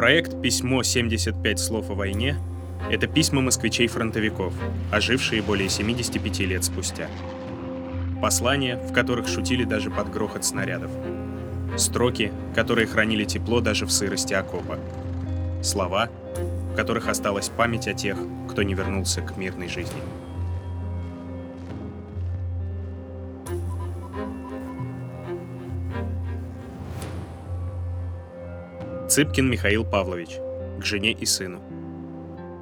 Проект «Письмо 75 слов о войне» — это письма москвичей-фронтовиков, ожившие более 75 лет спустя. Послания, в которых шутили даже под грохот снарядов. Строки, которые хранили тепло даже в сырости окопа. Слова, в которых осталась память о тех, кто не вернулся к мирной жизни. Цыпкин Михаил Павлович, к жене и сыну.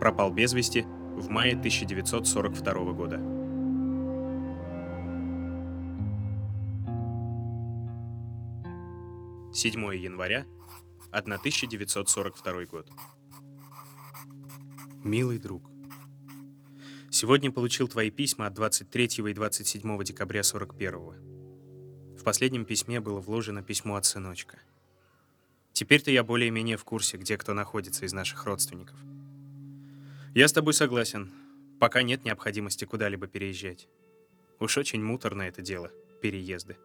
Пропал без вести в мае 1942 года. Седьмое января 1942 год. Милый друг, сегодня получил твои письма от 23 и 27 декабря 41 В последнем письме было вложено письмо от сыночка. Теперь-то я более-менее в курсе, где кто находится из наших родственников. Я с тобой согласен. Пока нет необходимости куда-либо переезжать. Уж очень муторно это дело, переезды.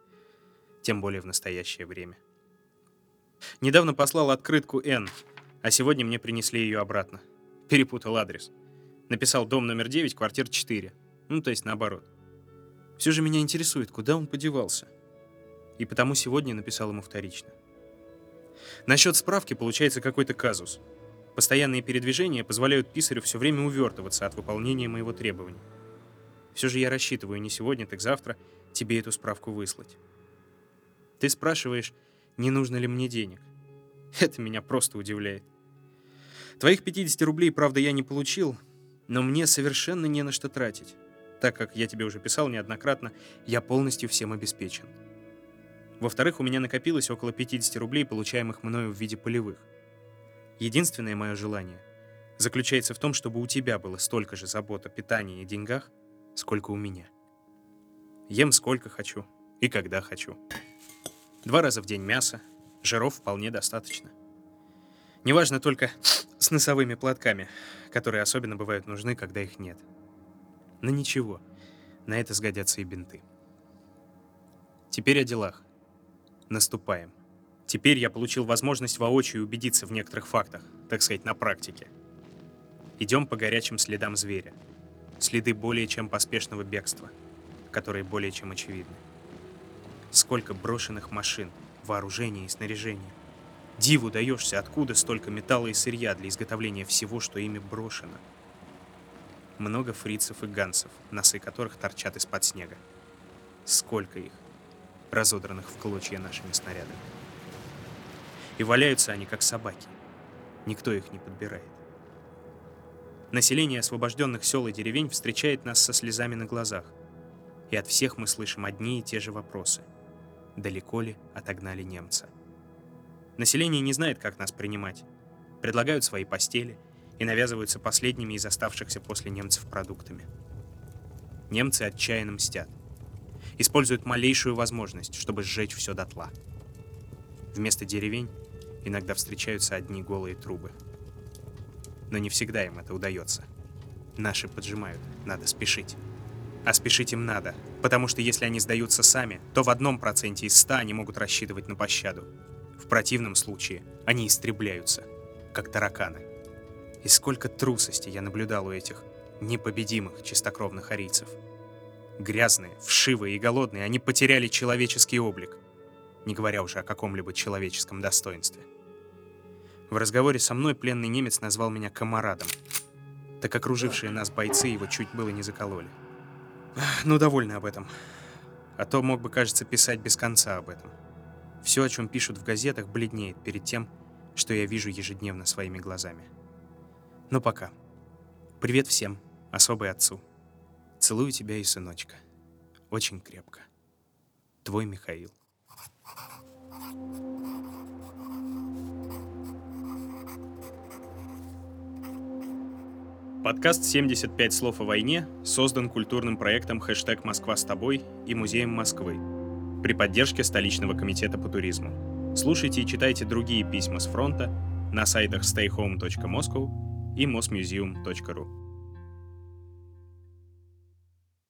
Тем более в настоящее время. Недавно послал открытку Н, а сегодня мне принесли ее обратно. Перепутал адрес. Написал дом номер 9, квартира 4. Ну, то есть наоборот. Все же меня интересует, куда он подевался. И потому сегодня написал ему вторично. Насчет справки получается какой-то казус. Постоянные передвижения позволяют писарю все время увертываться от выполнения моего требования. Все же я рассчитываю не сегодня, так завтра тебе эту справку выслать. Ты спрашиваешь, не нужно ли мне денег. Это меня просто удивляет. Твоих 50 рублей, правда, я не получил, но мне совершенно не на что тратить, так как я тебе уже писал неоднократно, я полностью всем обеспечен. Во-вторых, у меня накопилось около 50 рублей, получаемых мною в виде полевых. Единственное мое желание заключается в том, чтобы у тебя было столько же забот о питании и деньгах, сколько у меня. Ем сколько хочу и когда хочу. Два раза в день мясо, жиров вполне достаточно. Неважно только с носовыми платками, которые особенно бывают нужны, когда их нет. Но ничего, на это сгодятся и бинты. Теперь о делах. Наступаем. Теперь я получил возможность воочию убедиться в некоторых фактах, так сказать, на практике. Идем по горячим следам зверя. Следы более чем поспешного бегства, которые более чем очевидны. Сколько брошенных машин, вооружения и снаряжения. Диву даешься, откуда столько металла и сырья для изготовления всего, что ими брошено. Много фрицев и гансов, носы которых торчат из-под снега. Сколько их? Разодранных в клочья нашими снарядами. И валяются они, как собаки. Никто их не подбирает. Население освобожденных сел и деревень встречает нас со слезами на глазах. И от всех мы слышим одни и те же вопросы. Далеко ли отогнали немца? Население не знает, как нас принимать. Предлагают свои постели и навязываются последними из оставшихся после немцев продуктами. Немцы отчаянно мстят используют малейшую возможность, чтобы сжечь все дотла. Вместо деревень иногда встречаются одни голые трубы. Но не всегда им это удается. Наши поджимают, надо спешить. А спешить им надо, потому что если они сдаются сами, то в одном проценте из ста они могут рассчитывать на пощаду. В противном случае они истребляются, как тараканы. И сколько трусости я наблюдал у этих непобедимых чистокровных арийцев. Грязные, вшивые и голодные, они потеряли человеческий облик, не говоря уже о каком-либо человеческом достоинстве. В разговоре со мной пленный немец назвал меня комарадом, так окружившие нас бойцы его чуть было не закололи. Ну, довольно об этом. А то мог бы, кажется, писать без конца об этом. Все, о чем пишут в газетах, бледнеет перед тем, что я вижу ежедневно своими глазами. Но пока. Привет всем, особый отцу. Целую тебя и сыночка. Очень крепко. Твой Михаил. Подкаст «75 слов о войне» создан культурным проектом «Хэштег Москва с тобой» и Музеем Москвы при поддержке столичного комитета по туризму. Слушайте и читайте другие письма с фронта на сайтах stayhome.moscow и mosmuseum.ru.